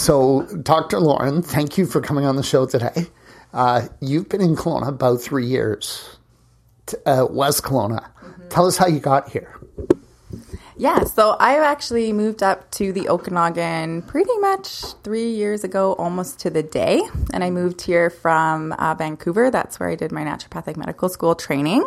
So, Dr. Lauren, thank you for coming on the show today. Uh, you've been in Kelowna about three years, uh, West Kelowna. Mm-hmm. Tell us how you got here. Yeah, so I actually moved up to the Okanagan pretty much three years ago, almost to the day. And I moved here from uh, Vancouver. That's where I did my naturopathic medical school training.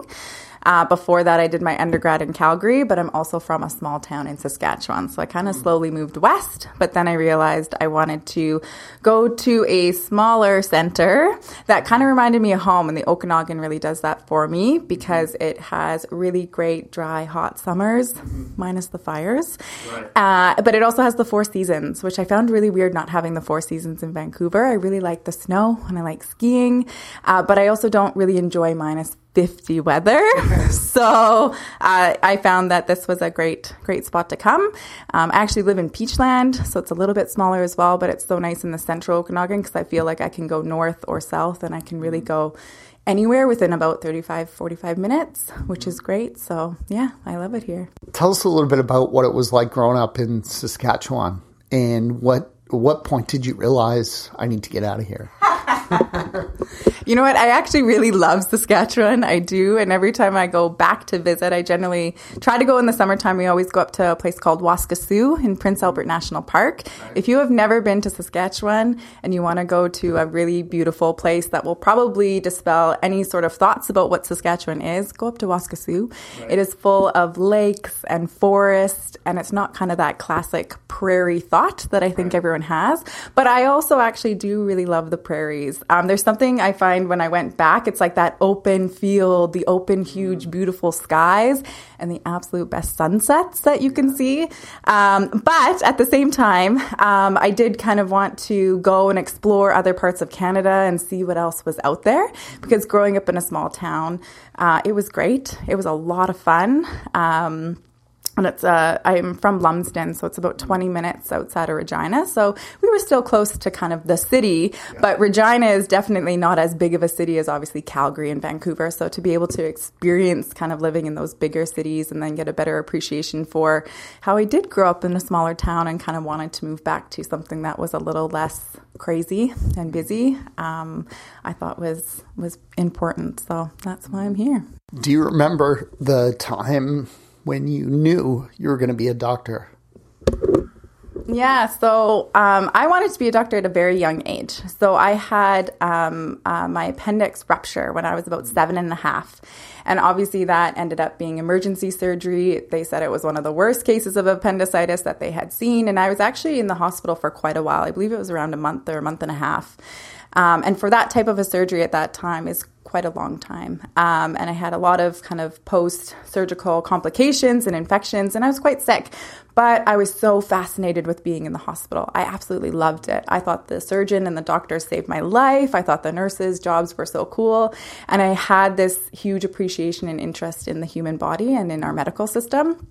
Uh, before that, I did my undergrad in Calgary, but I'm also from a small town in Saskatchewan. So I kind of slowly moved west, but then I realized I wanted to go to a smaller center that kind of reminded me of home. And the Okanagan really does that for me because it has really great, dry, hot summers, minus the fires. Right. Uh, but it also has the four seasons, which I found really weird not having the four seasons in Vancouver. I really like the snow and I like skiing, uh, but I also don't really enjoy minus 50 weather. so uh, I found that this was a great, great spot to come. Um, I actually live in Peachland, so it's a little bit smaller as well, but it's so nice in the central Okanagan because I feel like I can go north or south and I can really go anywhere within about 35, 45 minutes, which is great. So yeah, I love it here. Tell us a little bit about what it was like growing up in Saskatchewan and what what point did you realize I need to get out of here? you know what? I actually really love Saskatchewan. I do. And every time I go back to visit, I generally try to go in the summertime. We always go up to a place called Waskesiu in Prince Albert National Park. If you have never been to Saskatchewan and you want to go to a really beautiful place that will probably dispel any sort of thoughts about what Saskatchewan is, go up to Waskesiu. Right. It is full of lakes and forest, and it's not kind of that classic prairie thought that I think right. everyone has. But I also actually do really love the prairies. Um, there's something I find when I went back. It's like that open field, the open, huge, beautiful skies, and the absolute best sunsets that you can see. Um, but at the same time, um, I did kind of want to go and explore other parts of Canada and see what else was out there. Because growing up in a small town, uh, it was great. It was a lot of fun. Um, and it's uh, I'm from Lumsden, so it's about 20 minutes outside of Regina. So we were still close to kind of the city, yeah. but Regina is definitely not as big of a city as obviously Calgary and Vancouver. So to be able to experience kind of living in those bigger cities and then get a better appreciation for how I did grow up in a smaller town and kind of wanted to move back to something that was a little less crazy and busy, um, I thought was was important. So that's why I'm here. Do you remember the time? When you knew you were going to be a doctor? Yeah, so um, I wanted to be a doctor at a very young age. So I had um, uh, my appendix rupture when I was about seven and a half. And obviously, that ended up being emergency surgery. They said it was one of the worst cases of appendicitis that they had seen. And I was actually in the hospital for quite a while. I believe it was around a month or a month and a half. Um, and for that type of a surgery at that time is quite a long time. Um, and I had a lot of kind of post surgical complications and infections, and I was quite sick. But I was so fascinated with being in the hospital. I absolutely loved it. I thought the surgeon and the doctor saved my life. I thought the nurses' jobs were so cool. And I had this huge appreciation and interest in the human body and in our medical system.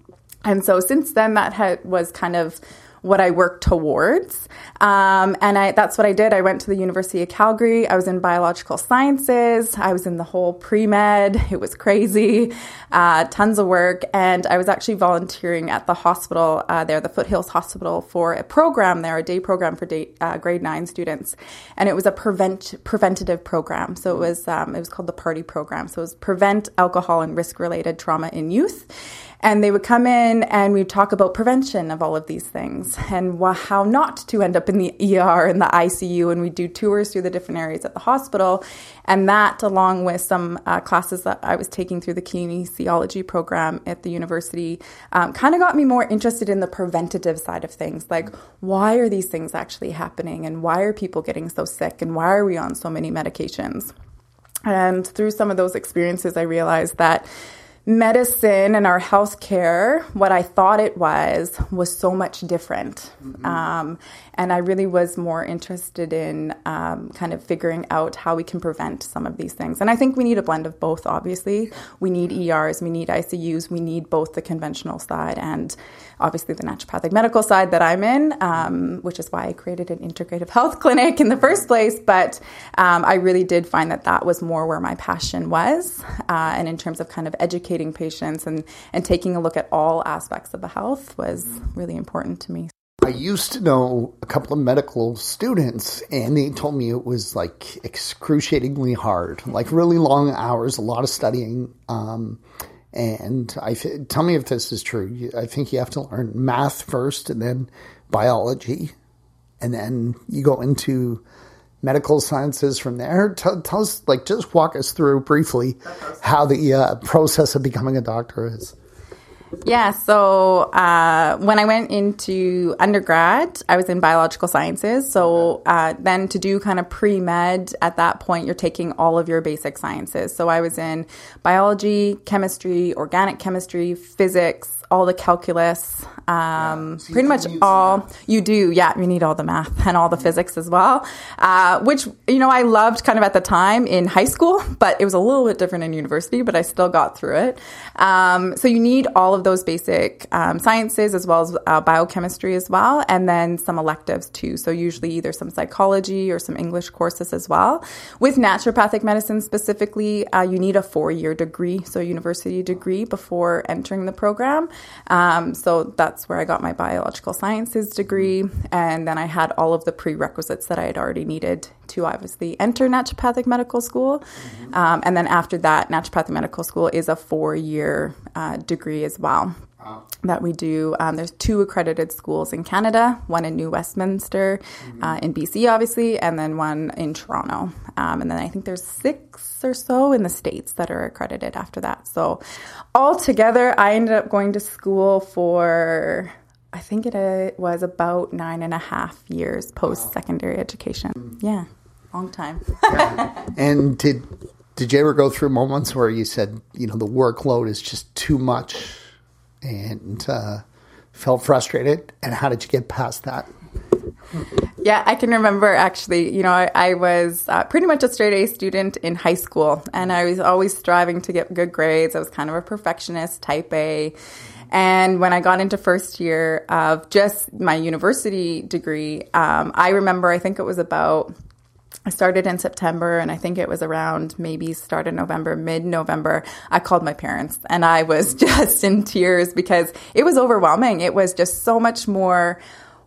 And so since then, that had, was kind of what I worked towards. Um, and I, that's what I did. I went to the University of Calgary. I was in biological sciences. I was in the whole pre med. It was crazy, uh, tons of work. And I was actually volunteering at the hospital uh, there, the Foothills Hospital, for a program there, a day program for day, uh, grade nine students. And it was a prevent preventative program. So it was um, it was called the Party Program. So it was prevent alcohol and risk related trauma in youth. And they would come in and we'd talk about prevention of all of these things and wh- how not to end up in the ER and the ICU. And we'd do tours through the different areas at the hospital. And that, along with some uh, classes that I was taking through the kinesiology program at the university, um, kind of got me more interested in the preventative side of things. Like, why are these things actually happening? And why are people getting so sick? And why are we on so many medications? And through some of those experiences, I realized that medicine and our healthcare, what I thought it was, was so much different. Mm-hmm. Um, and I really was more interested in um, kind of figuring out how we can prevent some of these things. And I think we need a blend of both, obviously. We need ERs, we need ICUs, we need both the conventional side and obviously the naturopathic medical side that I'm in, um, which is why I created an integrative health clinic in the first place. But um, I really did find that that was more where my passion was. Uh, and in terms of kind of educating patients and, and taking a look at all aspects of the health was really important to me. I used to know a couple of medical students, and they told me it was like excruciatingly hard, like really long hours, a lot of studying. Um, and I tell me if this is true. I think you have to learn math first, and then biology, and then you go into medical sciences from there. Tell, tell us, like, just walk us through briefly how the uh, process of becoming a doctor is. Yeah, so uh, when I went into undergrad, I was in biological sciences. So uh, then to do kind of pre med, at that point, you're taking all of your basic sciences. So I was in biology, chemistry, organic chemistry, physics, all the calculus, um, yeah, pretty much all you do. Yeah, you need all the math and all the physics as well, uh, which, you know, I loved kind of at the time in high school, but it was a little bit different in university, but I still got through it. Um, so you need all of those basic um, sciences as well as uh, biochemistry as well, and then some electives too. So usually either some psychology or some English courses as well. With naturopathic medicine specifically, uh, you need a four year degree, so university degree before entering the program. Um, so that's where I got my biological sciences degree. And then I had all of the prerequisites that I had already needed to obviously enter naturopathic medical school. Mm-hmm. Um, and then after that, naturopathic medical school is a four year uh, degree as well. That we do. Um, there's two accredited schools in Canada, one in New Westminster, mm-hmm. uh, in BC, obviously, and then one in Toronto. Um, and then I think there's six or so in the States that are accredited after that. So altogether, I ended up going to school for, I think it uh, was about nine and a half years post secondary education. Yeah, long time. yeah. And did, did you ever go through moments where you said, you know, the workload is just too much? And uh, felt frustrated. And how did you get past that? Yeah, I can remember actually, you know, I, I was uh, pretty much a straight A student in high school, and I was always striving to get good grades. I was kind of a perfectionist, type A. And when I got into first year of just my university degree, um, I remember, I think it was about I started in September and I think it was around maybe start of November, mid November. I called my parents and I was just in tears because it was overwhelming. It was just so much more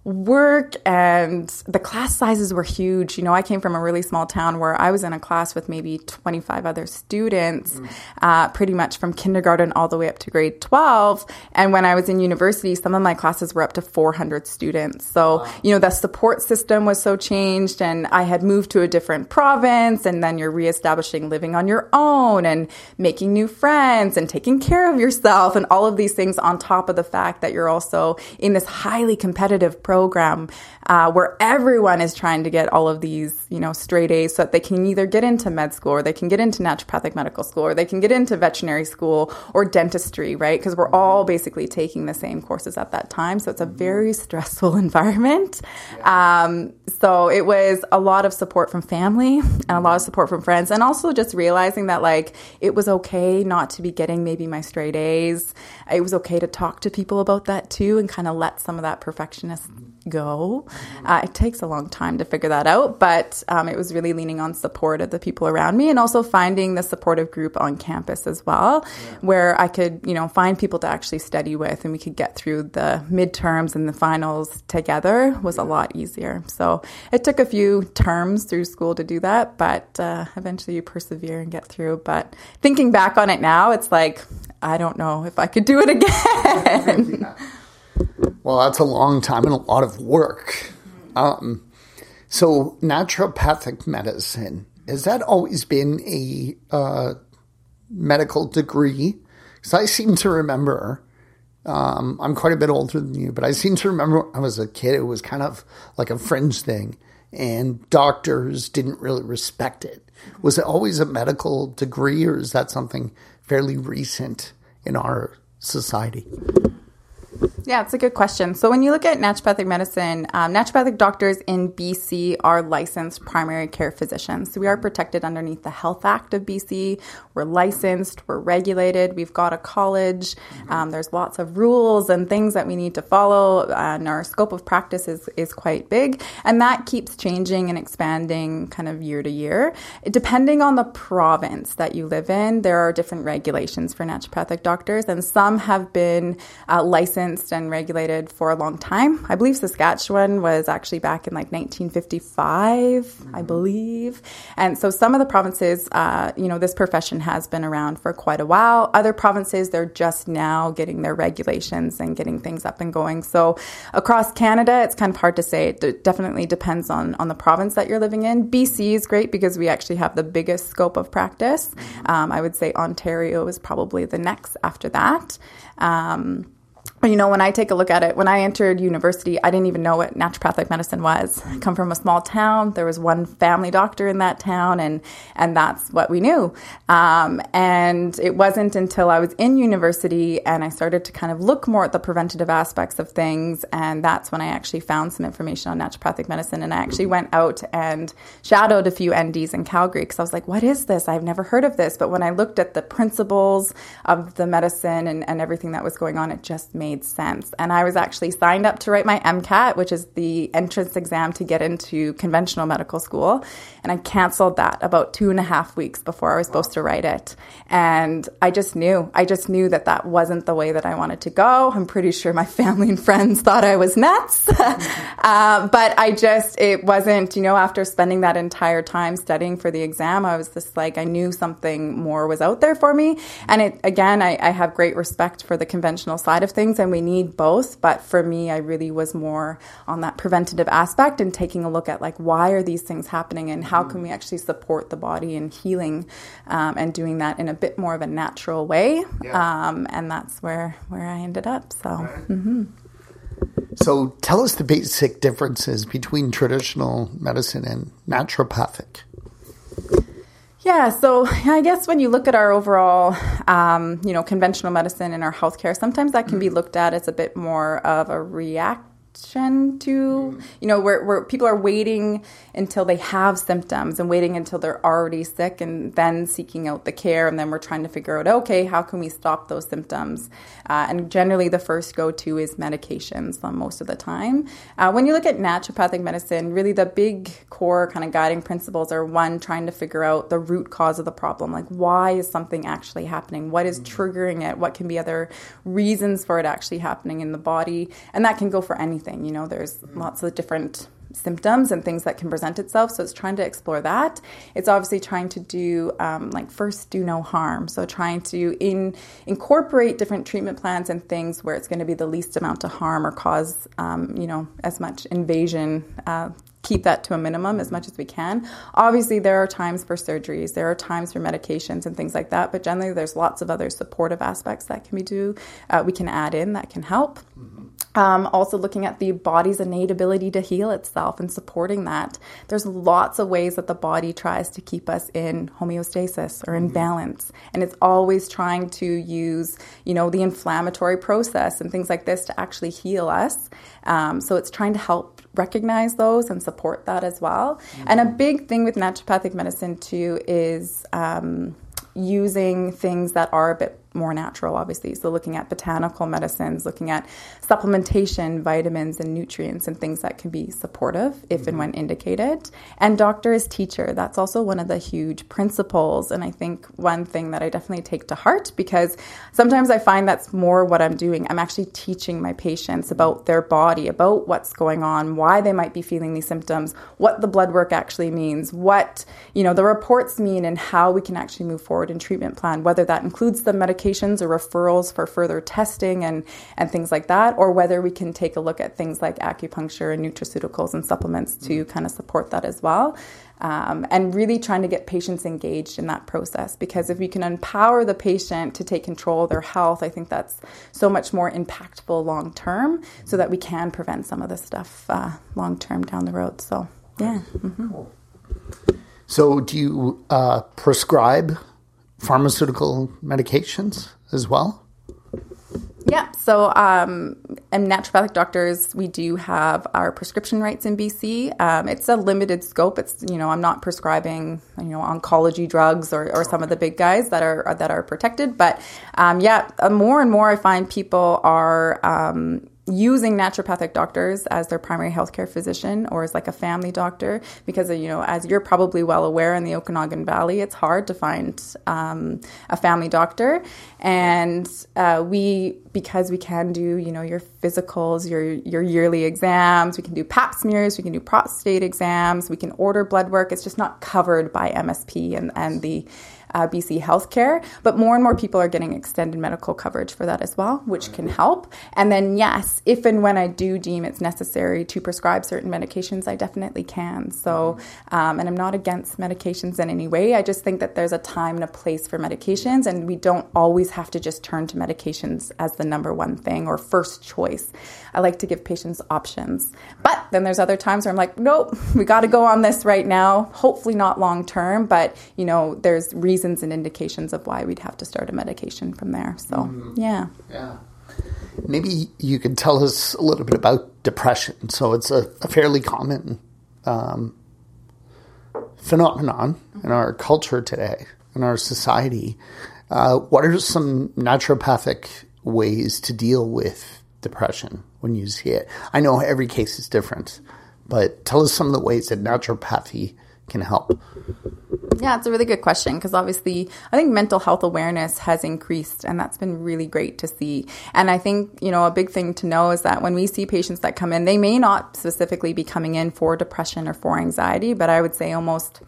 work and the class sizes were huge. You know, I came from a really small town where I was in a class with maybe 25 other students, mm. uh, pretty much from kindergarten all the way up to grade 12. And when I was in university, some of my classes were up to 400 students. So, wow. you know, the support system was so changed and I had moved to a different province and then you're reestablishing living on your own and making new friends and taking care of yourself and all of these things on top of the fact that you're also in this highly competitive program program uh, where everyone is trying to get all of these, you know, straight A's so that they can either get into med school or they can get into naturopathic medical school or they can get into veterinary school or dentistry, right? Because we're all basically taking the same courses at that time. So it's a very stressful environment. Um, so it was a lot of support from family and a lot of support from friends and also just realizing that like it was okay not to be getting maybe my straight A's. It was okay to talk to people about that too and kind of let some of that perfectionist go. Uh, it takes a long time to figure that out, but um, it was really leaning on support of the people around me and also finding the supportive group on campus as well, yeah. where I could, you know, find people to actually study with and we could get through the midterms and the finals together was a lot easier. So it took a few terms through school to do that, but uh, eventually you persevere and get through. But thinking back on it now, it's like, I don't know if I could do it again. Well, that's a long time and a lot of work. Um, so, naturopathic medicine, has that always been a uh, medical degree? Because I seem to remember, um, I'm quite a bit older than you, but I seem to remember when I was a kid, it was kind of like a fringe thing, and doctors didn't really respect it. Was it always a medical degree, or is that something fairly recent in our society? Yeah, it's a good question. So when you look at naturopathic medicine, um, naturopathic doctors in BC are licensed primary care physicians. So we are protected underneath the Health Act of BC. We're licensed, we're regulated, we've got a college. Um, there's lots of rules and things that we need to follow, and our scope of practice is, is quite big. And that keeps changing and expanding kind of year to year. Depending on the province that you live in, there are different regulations for naturopathic doctors, and some have been uh, licensed and regulated for a long time. I believe Saskatchewan was actually back in like 1955, mm-hmm. I believe. And so some of the provinces, uh, you know, this profession has been around for quite a while. Other provinces, they're just now getting their regulations and getting things up and going. So across Canada, it's kind of hard to say. It definitely depends on, on the province that you're living in. BC is great because we actually have the biggest scope of practice. Mm-hmm. Um, I would say Ontario is probably the next after that. Um, you know, when I take a look at it, when I entered university, I didn't even know what naturopathic medicine was. I come from a small town. There was one family doctor in that town, and and that's what we knew. Um, and it wasn't until I was in university and I started to kind of look more at the preventative aspects of things, and that's when I actually found some information on naturopathic medicine. And I actually went out and shadowed a few NDs in Calgary because I was like, "What is this? I've never heard of this." But when I looked at the principles of the medicine and, and everything that was going on, it just made made sense. And I was actually signed up to write my MCAT, which is the entrance exam to get into conventional medical school. And I canceled that about two and a half weeks before I was supposed to write it. And I just knew, I just knew that that wasn't the way that I wanted to go. I'm pretty sure my family and friends thought I was nuts. uh, but I just, it wasn't, you know, after spending that entire time studying for the exam, I was just like, I knew something more was out there for me. And it, again, I, I have great respect for the conventional side of things and we need both. But for me, I really was more on that preventative aspect and taking a look at like, why are these things happening and how can we actually support the body in healing um, and doing that in a bit more of a natural way. Yeah. Um, and that's where, where I ended up. So, right. mm-hmm. So tell us the basic differences between traditional medicine and naturopathic. Yeah, so I guess when you look at our overall, um, you know, conventional medicine in our healthcare, sometimes that can be mm-hmm. looked at as a bit more of a react to, you know, where, where people are waiting until they have symptoms and waiting until they're already sick and then seeking out the care. And then we're trying to figure out, okay, how can we stop those symptoms? Uh, and generally, the first go to is medications uh, most of the time. Uh, when you look at naturopathic medicine, really the big core kind of guiding principles are one, trying to figure out the root cause of the problem. Like, why is something actually happening? What is triggering it? What can be other reasons for it actually happening in the body? And that can go for anything You know, there's lots of different symptoms and things that can present itself. So it's trying to explore that. It's obviously trying to do um, like first do no harm. So trying to in incorporate different treatment plans and things where it's going to be the least amount of harm or cause um, you know as much invasion. Uh, keep that to a minimum as much as we can. Obviously, there are times for surgeries, there are times for medications and things like that, but generally, there's lots of other supportive aspects that can be do. Uh, we can add in that can help. Mm-hmm. Um, also, looking at the body's innate ability to heal itself and supporting that. There's lots of ways that the body tries to keep us in homeostasis or in mm-hmm. balance, and it's always trying to use, you know, the inflammatory process and things like this to actually heal us. Um, so it's trying to help recognize those and support that as well. Mm-hmm. And a big thing with naturopathic medicine too is um, using things that are a bit more natural, obviously. So, looking at botanical medicines, looking at supplementation, vitamins, and nutrients, and things that can be supportive if mm-hmm. and when indicated. And doctor is teacher. That's also one of the huge principles. And I think one thing that I definitely take to heart because sometimes I find that's more what I'm doing. I'm actually teaching my patients about their body, about what's going on, why they might be feeling these symptoms, what the blood work actually means, what, you know, the reports mean, and how we can actually move forward in treatment plan, whether that includes the medication or referrals for further testing and, and things like that, or whether we can take a look at things like acupuncture and nutraceuticals and supplements to mm-hmm. kind of support that as well. Um, and really trying to get patients engaged in that process because if we can empower the patient to take control of their health, I think that's so much more impactful long term so that we can prevent some of this stuff uh, long term down the road. So, yeah. Mm-hmm. So, do you uh, prescribe pharmaceutical medications as well? Yeah, so um, and naturopathic doctors, we do have our prescription rights in BC. Um, it's a limited scope. It's you know I'm not prescribing you know oncology drugs or, or some of the big guys that are that are protected, but um, yeah, uh, more and more I find people are um, using naturopathic doctors as their primary healthcare physician or as like a family doctor because you know as you're probably well aware in the okanagan valley it's hard to find um, a family doctor. And uh, we because we can do you know your physicals your your yearly exams we can do pap smears we can do prostate exams we can order blood work. It's just not covered by msp and, and the uh, BC Healthcare, but more and more people are getting extended medical coverage for that as well, which can help. And then, yes, if and when I do deem it's necessary to prescribe certain medications, I definitely can. So, um, and I'm not against medications in any way. I just think that there's a time and a place for medications, and we don't always have to just turn to medications as the number one thing or first choice. I like to give patients options. But then there's other times where I'm like, nope, we got to go on this right now. Hopefully not long term, but you know, there's reasons and indications of why we'd have to start a medication from there. So, mm-hmm. yeah. Yeah. Maybe you could tell us a little bit about depression. So it's a, a fairly common um, phenomenon in our culture today, in our society. Uh, what are some naturopathic ways to deal with depression when you see it? I know every case is different, but tell us some of the ways that naturopathy can help. Yeah, it's a really good question because obviously I think mental health awareness has increased and that's been really great to see. And I think, you know, a big thing to know is that when we see patients that come in, they may not specifically be coming in for depression or for anxiety, but I would say almost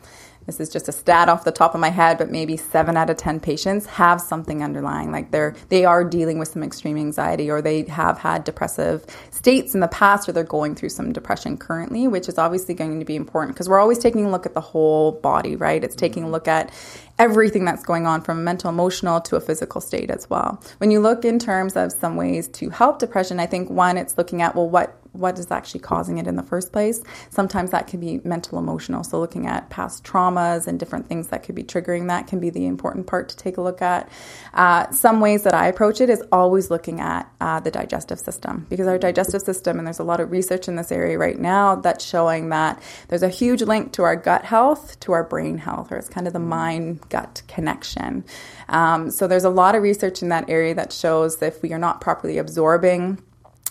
this is just a stat off the top of my head, but maybe seven out of 10 patients have something underlying. Like they're, they are dealing with some extreme anxiety or they have had depressive states in the past or they're going through some depression currently, which is obviously going to be important because we're always taking a look at the whole body, right? It's taking a mm-hmm. look at everything that's going on from a mental, emotional to a physical state as well. When you look in terms of some ways to help depression, I think one, it's looking at, well, what, what is actually causing it in the first place. Sometimes that can be mental emotional. So looking at past traumas and different things that could be triggering that can be the important part to take a look at. Uh, some ways that I approach it is always looking at uh, the digestive system because our digestive system, and there's a lot of research in this area right now that's showing that there's a huge link to our gut health, to our brain health, or it's kind of the mind gut connection. Um, so there's a lot of research in that area that shows if we are not properly absorbing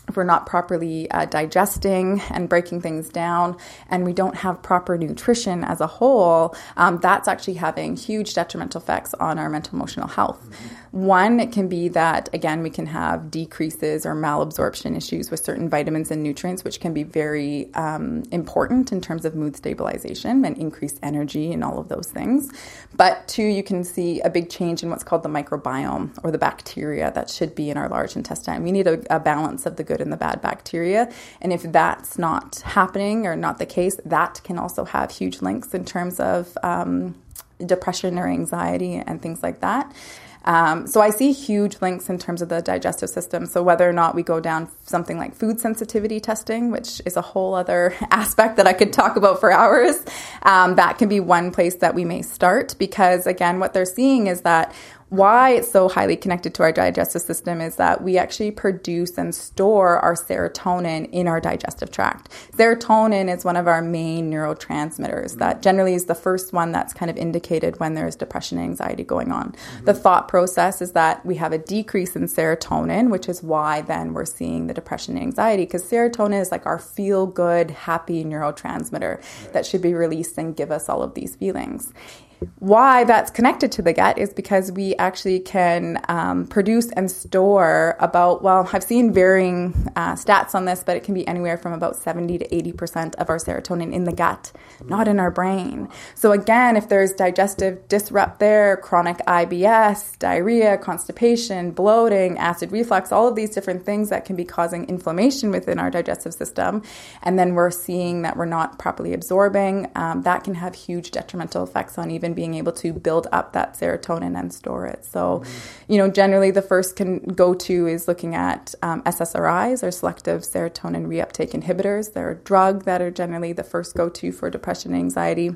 if we're not properly uh, digesting and breaking things down, and we don't have proper nutrition as a whole, um, that's actually having huge detrimental effects on our mental emotional health. Mm-hmm. One, it can be that, again, we can have decreases or malabsorption issues with certain vitamins and nutrients, which can be very um, important in terms of mood stabilization and increased energy and all of those things. But two, you can see a big change in what's called the microbiome or the bacteria that should be in our large intestine. We need a, a balance of the good and the bad bacteria. And if that's not happening or not the case, that can also have huge links in terms of um, depression or anxiety and things like that. Um, so I see huge links in terms of the digestive system. So whether or not we go down something like food sensitivity testing, which is a whole other aspect that I could talk about for hours, um, that can be one place that we may start because again, what they're seeing is that why it's so highly connected to our digestive system is that we actually produce and store our serotonin in our digestive tract. Serotonin is one of our main neurotransmitters that generally is the first one that's kind of indicated when there's depression and anxiety going on. Mm-hmm. The thought process is that we have a decrease in serotonin, which is why then we're seeing the depression and anxiety because serotonin is like our feel good, happy neurotransmitter that should be released and give us all of these feelings why that's connected to the gut is because we actually can um, produce and store about, well, I've seen varying uh, stats on this, but it can be anywhere from about 70 to 80% of our serotonin in the gut, not in our brain. So, again, if there's digestive disrupt there, chronic IBS, diarrhea, constipation, bloating, acid reflux, all of these different things that can be causing inflammation within our digestive system, and then we're seeing that we're not properly absorbing, um, that can have huge detrimental effects on even even being able to build up that serotonin and store it. So, mm-hmm. you know, generally the first can go to is looking at um, SSRIs or selective serotonin reuptake inhibitors. They're a drug that are generally the first go to for depression and anxiety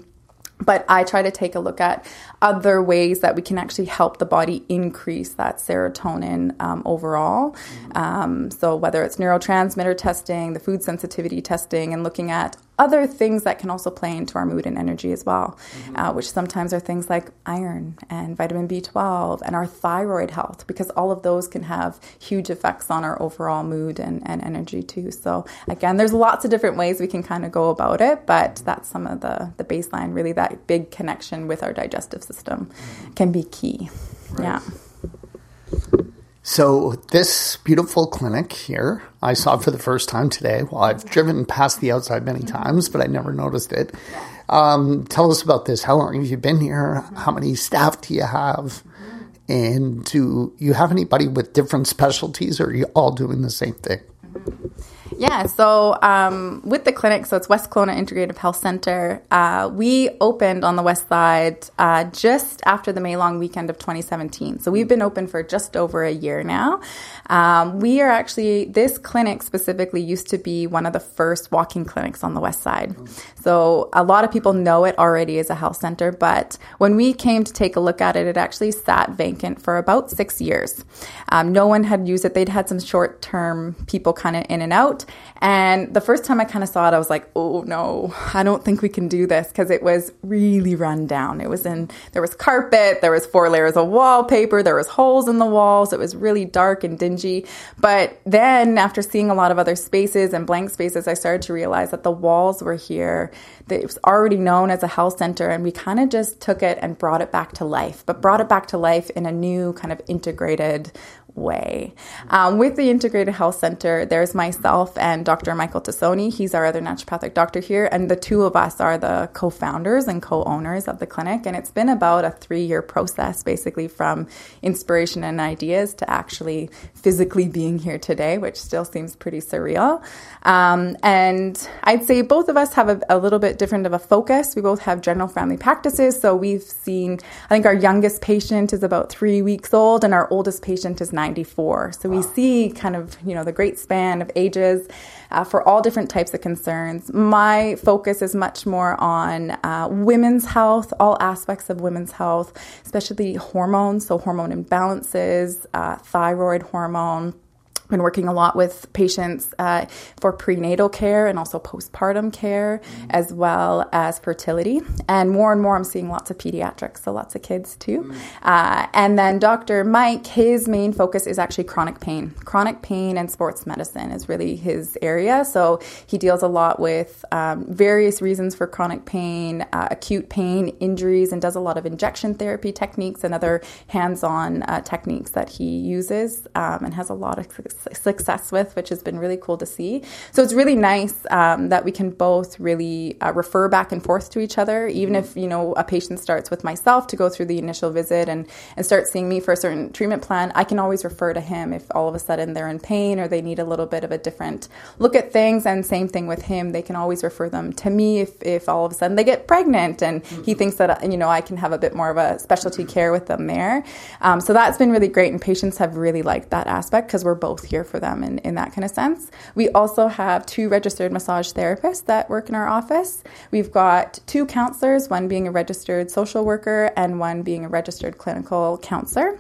but I try to take a look at other ways that we can actually help the body increase that serotonin um, overall. Um, so, whether it's neurotransmitter testing, the food sensitivity testing, and looking at other things that can also play into our mood and energy as well, mm-hmm. uh, which sometimes are things like iron and vitamin B12 and our thyroid health, because all of those can have huge effects on our overall mood and, and energy too. So, again, there's lots of different ways we can kind of go about it, but that's some of the, the baseline, really, that big connection with our digestive system mm-hmm. can be key. Right. Yeah. So, this beautiful clinic here, I saw for the first time today. Well, I've driven past the outside many times, but I never noticed it. Um, tell us about this. How long have you been here? How many staff do you have? And do you have anybody with different specialties, or are you all doing the same thing? Yeah, so um, with the clinic, so it's West Kelowna Integrative Health Center. Uh, we opened on the west side uh, just after the May long weekend of 2017. So we've been open for just over a year now. Um, we are actually, this clinic specifically used to be one of the first walking clinics on the west side. So a lot of people know it already as a health center, but when we came to take a look at it, it actually sat vacant for about six years. Um, no one had used it. They'd had some short term people kind of in and out. And the first time I kind of saw it, I was like, oh no, I don't think we can do this because it was really run down. It was in, there was carpet, there was four layers of wallpaper, there was holes in the walls. It was really dark and dingy. But then after seeing a lot of other spaces and blank spaces, I started to realize that the walls were here. It was already known as a health center and we kind of just took it and brought it back to life, but brought it back to life in a new kind of integrated way. Um, with the Integrated Health Center, there's myself and Dr. Michael Tassoni. He's our other naturopathic doctor here, and the two of us are the co founders and co owners of the clinic. And it's been about a three year process, basically, from inspiration and ideas to actually physically being here today, which still seems pretty surreal. Um, and I'd say both of us have a, a little bit different of a focus. We both have general family practices. So we've seen, I think our youngest patient is about three weeks old, and our oldest patient is 94. So wow. we see kind of, you know, the great span of ages uh, for all different types of concerns. My focus is much more on uh, women's health, all aspects of women's health, especially hormones, so hormone imbalances, uh, thyroid hormone been working a lot with patients uh, for prenatal care and also postpartum care, mm-hmm. as well as fertility. And more and more, I'm seeing lots of pediatrics, so lots of kids too. Mm-hmm. Uh, and then Dr. Mike, his main focus is actually chronic pain. Chronic pain and sports medicine is really his area. So he deals a lot with um, various reasons for chronic pain, uh, acute pain, injuries, and does a lot of injection therapy techniques and other hands on uh, techniques that he uses um, and has a lot of success with, which has been really cool to see. So it's really nice um, that we can both really uh, refer back and forth to each other, even if you know a patient starts with myself to go through the initial visit and and start seeing me for a certain treatment plan. I can always refer to him if all of a sudden they're in pain or they need a little bit of a different look at things. And same thing with him, they can always refer them to me if if all of a sudden they get pregnant and mm-hmm. he thinks that you know I can have a bit more of a specialty care with them there. Um, so that's been really great, and patients have really liked that aspect because we're both here for them in, in that kind of sense. We also have two registered massage therapists that work in our office. We've got two counselors, one being a registered social worker and one being a registered clinical counselor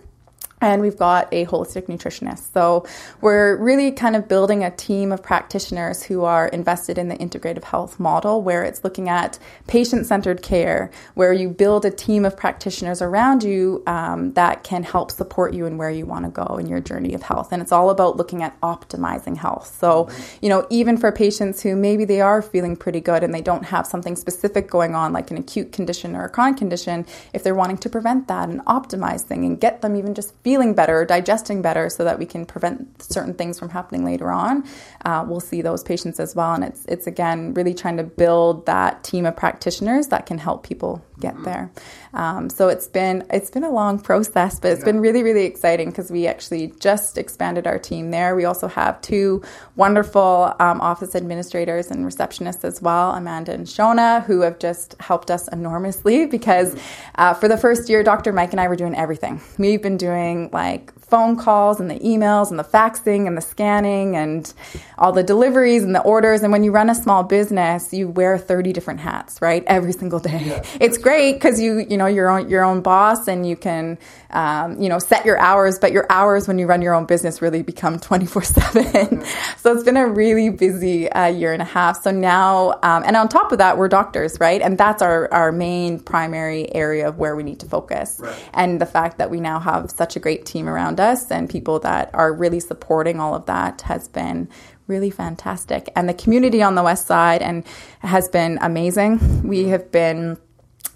and we've got a holistic nutritionist. So we're really kind of building a team of practitioners who are invested in the integrative health model, where it's looking at patient centered care, where you build a team of practitioners around you um, that can help support you in where you want to go in your journey of health. And it's all about looking at optimizing health. So, you know, even for patients who maybe they are feeling pretty good and they don't have something specific going on, like an acute condition or a chronic condition, if they're wanting to prevent that and optimize things and get them even just feeling better, digesting better, so that we can prevent certain things from happening later on. Uh, we'll see those patients as well, and it's it's again really trying to build that team of practitioners that can help people get mm-hmm. there. Um, so it's been it's been a long process, but it's yeah. been really really exciting because we actually just expanded our team there. We also have two wonderful um, office administrators and receptionists as well, Amanda and Shona, who have just helped us enormously because uh, for the first year, Dr. Mike and I were doing everything. We've been doing like phone calls and the emails and the faxing and the scanning and all the deliveries and the orders. And when you run a small business, you wear 30 different hats, right? Every single day. Yeah. It's great because you, you know, you're own, your own boss and you can, um, you know, set your hours, but your hours when you run your own business really become 24 seven. So it's been a really busy uh, year and a half. So now, um, and on top of that, we're doctors, right? And that's our, our main primary area of where we need to focus. Right. And the fact that we now have such a great team around us and people that are really supporting all of that has been really fantastic. And the community on the west side and has been amazing. We have been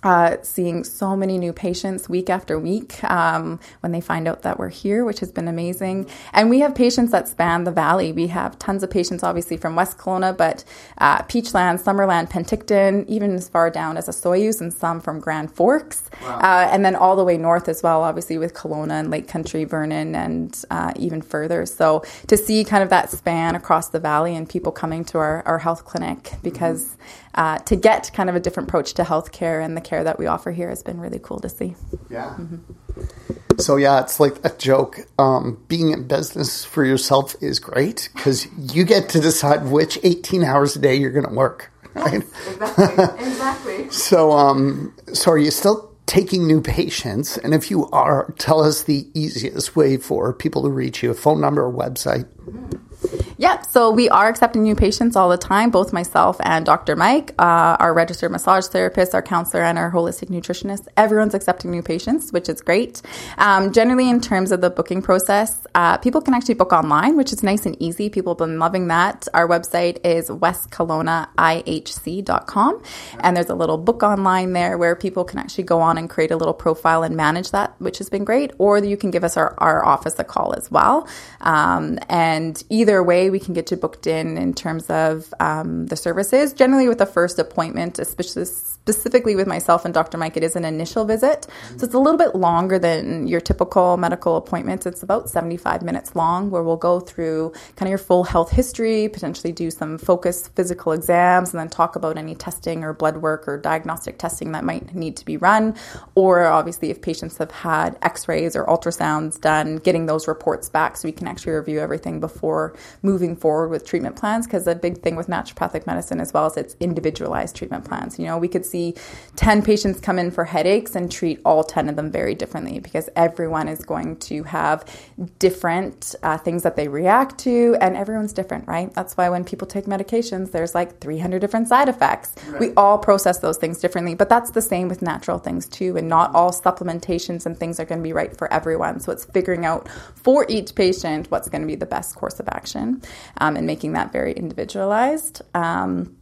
uh, seeing so many new patients week after week um, when they find out that we're here, which has been amazing. And we have patients that span the valley. We have tons of patients, obviously, from West Kelowna, but uh, Peachland, Summerland, Penticton, even as far down as Osoyoos, and some from Grand Forks. Wow. Uh, and then all the way north as well, obviously, with Kelowna and Lake Country, Vernon, and uh, even further. So to see kind of that span across the valley and people coming to our, our health clinic because mm-hmm uh, to get kind of a different approach to healthcare and the care that we offer here has been really cool to see. Yeah. Mm-hmm. So yeah, it's like a joke. Um, being in business for yourself is great because you get to decide which 18 hours a day you're going to work. Right? exactly. exactly. so, um, so are you still taking new patients? And if you are, tell us the easiest way for people to reach you: a phone number or website. Mm-hmm. Yeah, so we are accepting new patients all the time, both myself and Dr. Mike, uh, our registered massage therapist, our counselor, and our holistic nutritionist. Everyone's accepting new patients, which is great. Um, generally, in terms of the booking process, uh, people can actually book online, which is nice and easy. People have been loving that. Our website is westkelownaihc.com, and there's a little book online there where people can actually go on and create a little profile and manage that, which has been great. Or you can give us our, our office a call as well. Um, and either way, we can get you booked in in terms of um, the services. Generally, with the first appointment, especially specifically with myself and Dr. Mike, it is an initial visit. So it's a little bit longer than your typical medical appointments. It's about 75 minutes long, where we'll go through kind of your full health history, potentially do some focused physical exams, and then talk about any testing or blood work or diagnostic testing that might need to be run. Or obviously, if patients have had x rays or ultrasounds done, getting those reports back so we can actually review everything before moving forward with treatment plans. Because the big thing with naturopathic medicine as well is it's individualized treatment plans. You know, we could see 10 patients come in for headaches and treat all 10 of them very differently because everyone is going to have different uh, things that they react to, and everyone's different, right? That's why when people take medications, there's like 300 different side effects. Right. We all process those things differently, but that's the same with natural things too, and not all supplementations and things are going to be right for everyone. So it's figuring out for each patient what's going to be the best course of action um, and making that very individualized. Um,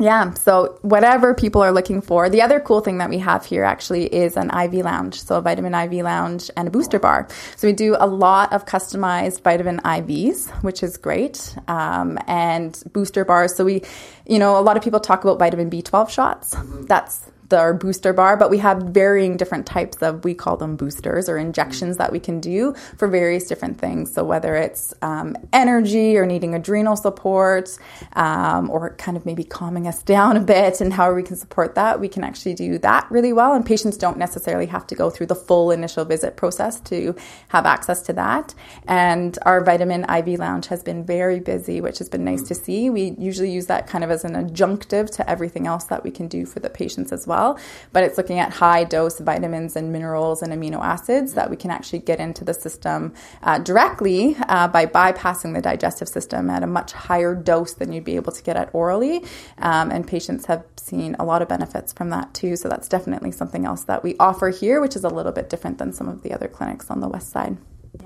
yeah, so whatever people are looking for. The other cool thing that we have here actually is an IV lounge, so a vitamin IV lounge and a booster bar. So we do a lot of customized vitamin IVs, which is great, um, and booster bars. So we, you know, a lot of people talk about vitamin B12 shots. That's the, our booster bar, but we have varying different types of, we call them boosters or injections that we can do for various different things. So whether it's um, energy or needing adrenal support um, or kind of maybe calming us down a bit and how we can support that, we can actually do that really well. And patients don't necessarily have to go through the full initial visit process to have access to that. And our vitamin IV lounge has been very busy, which has been nice to see. We usually use that kind of as an adjunctive to everything else that we can do for the patients as well well, but it's looking at high dose vitamins and minerals and amino acids that we can actually get into the system uh, directly uh, by bypassing the digestive system at a much higher dose than you'd be able to get at orally. Um, and patients have seen a lot of benefits from that too. So that's definitely something else that we offer here, which is a little bit different than some of the other clinics on the west side.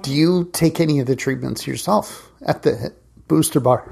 Do you take any of the treatments yourself at the booster bar.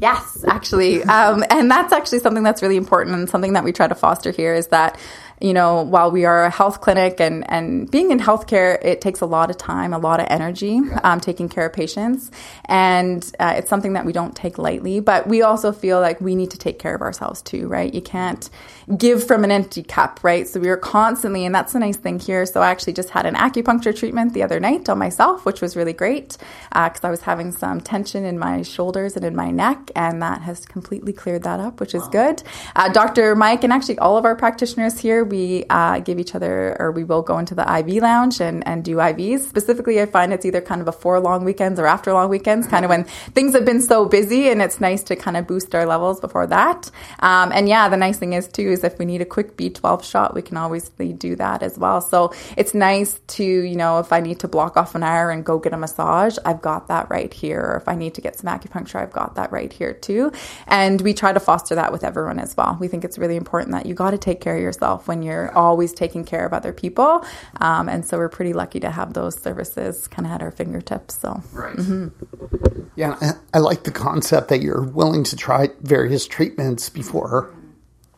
Yes, actually. Um, and that's actually something that's really important and something that we try to foster here is that you know, while we are a health clinic and, and being in healthcare, it takes a lot of time, a lot of energy, um, taking care of patients. And uh, it's something that we don't take lightly, but we also feel like we need to take care of ourselves too, right? You can't give from an empty cup, right? So we are constantly, and that's the nice thing here. So I actually just had an acupuncture treatment the other night on myself, which was really great because uh, I was having some tension in my shoulders and in my neck, and that has completely cleared that up, which is wow. good. Uh, Dr. Mike and actually all of our practitioners here, we uh, give each other, or we will go into the IV lounge and, and do IVs. Specifically, I find it's either kind of before long weekends or after long weekends, kind of when things have been so busy, and it's nice to kind of boost our levels before that. Um, and yeah, the nice thing is too is if we need a quick B12 shot, we can always do that as well. So it's nice to you know if I need to block off an hour and go get a massage, I've got that right here. Or if I need to get some acupuncture, I've got that right here too. And we try to foster that with everyone as well. We think it's really important that you got to take care of yourself when you're always taking care of other people. Um, and so we're pretty lucky to have those services kind of at our fingertips. So, right. Mm-hmm. Yeah, I like the concept that you're willing to try various treatments before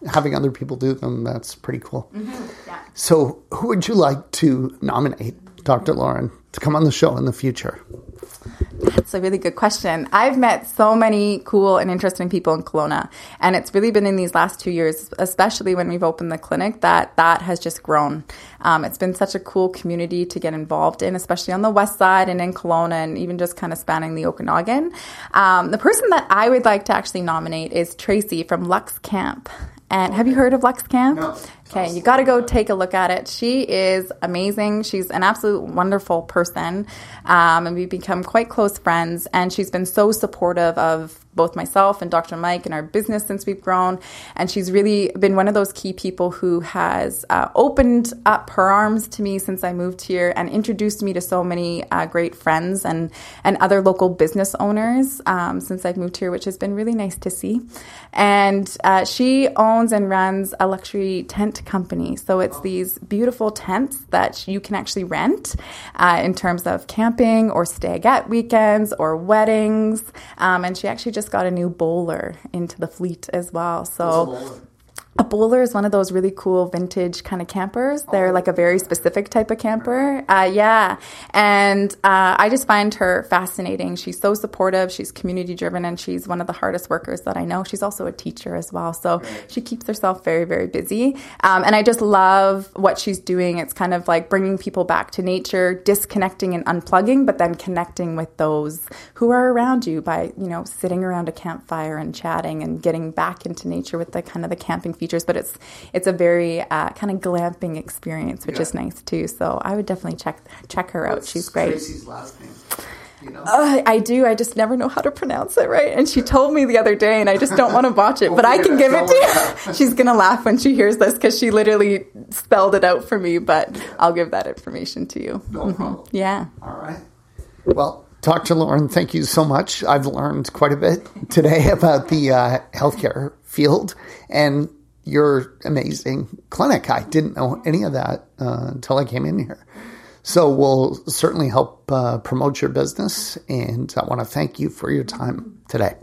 having other people do them. That's pretty cool. Mm-hmm. Yeah. So, who would you like to nominate, Dr. Lauren, to come on the show in the future? That's a really good question. I've met so many cool and interesting people in Kelowna, and it's really been in these last two years, especially when we've opened the clinic, that that has just grown. Um, it's been such a cool community to get involved in, especially on the west side and in Kelowna, and even just kind of spanning the Okanagan. Um, the person that I would like to actually nominate is Tracy from Lux Camp. And have you heard of Lux Camp? No. Okay, you got to go take a look at it. She is amazing. She's an absolute wonderful person. Um, and we've become quite close friends. And she's been so supportive of both myself and Dr. Mike and our business since we've grown. And she's really been one of those key people who has uh, opened up her arms to me since I moved here and introduced me to so many uh, great friends and, and other local business owners um, since I've moved here, which has been really nice to see. And uh, she owns and runs a luxury tent company. So it's these beautiful tents that you can actually rent uh, in terms of camping or stay-at weekends or weddings. Um, and she actually just got a new Boler into the fleet as well. So a Boler is one of those really cool vintage kind of campers. They're like a very specific type of camper. Uh, yeah. And uh, I just find her fascinating. She's so supportive. She's community driven and she's one of the hardest workers that I know. She's also a teacher as well. So she keeps herself very, very busy. Um, and I just love what she's doing. It's kind of like bringing people back to nature, disconnecting and unplugging, but then connecting with those who are around you by, you know, sitting around a campfire and chatting and getting back into nature with the kind of the camping features but it's it's a very uh, kind of glamping experience, which yeah. is nice too. So I would definitely check check her What's out. She's great. Tracy's last name. You know? uh, I do. I just never know how to pronounce it right. And she told me the other day, and I just don't want to botch it. but I can give it to you. She's gonna laugh when she hears this because she literally spelled it out for me. But I'll give that information to you. No mm-hmm. problem. Yeah. All right. Well, Dr. Lauren, thank you so much. I've learned quite a bit today about the uh, healthcare field, and your amazing clinic. I didn't know any of that uh, until I came in here. So we'll certainly help uh, promote your business, and I want to thank you for your time today.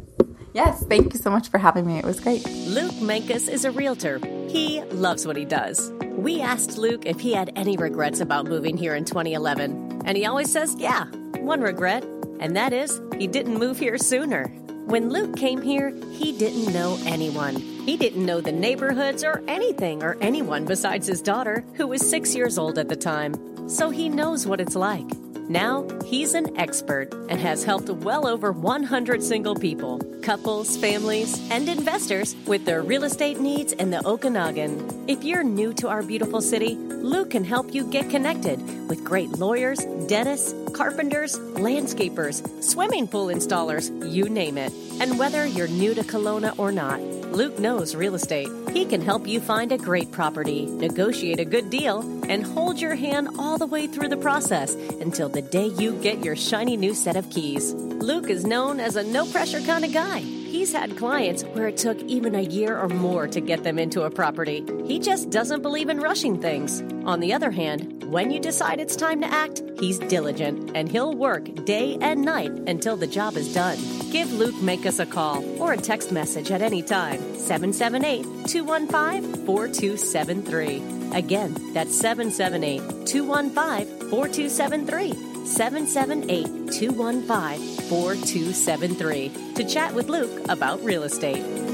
Yes, thank you so much for having me. It was great. Luke Mankus is a realtor. He loves what he does. We asked Luke if he had any regrets about moving here in 2011, and he always says, yeah, one regret, and that is he didn't move here sooner. When Luke came here, he didn't know anyone. He didn't know the neighborhoods or anything or anyone besides his daughter, who was six years old at the time. So he knows what it's like. Now, he's an expert and has helped well over 100 single people, couples, families, and investors with their real estate needs in the Okanagan. If you're new to our beautiful city, Luke can help you get connected with great lawyers, dentists, carpenters, landscapers, swimming pool installers, you name it. And whether you're new to Kelowna or not, Luke knows real estate. He can help you find a great property, negotiate a good deal, and hold your hand all the way through the process until the day you get your shiny new set of keys. Luke is known as a no pressure kind of guy. He's had clients where it took even a year or more to get them into a property. He just doesn't believe in rushing things. On the other hand, when you decide it's time to act, he's diligent and he'll work day and night until the job is done. Give Luke Mankus a call or a text message at any time 778 215 4273. Again, that's 778 215 4273. 778 215 4273 to chat with Luke about real estate.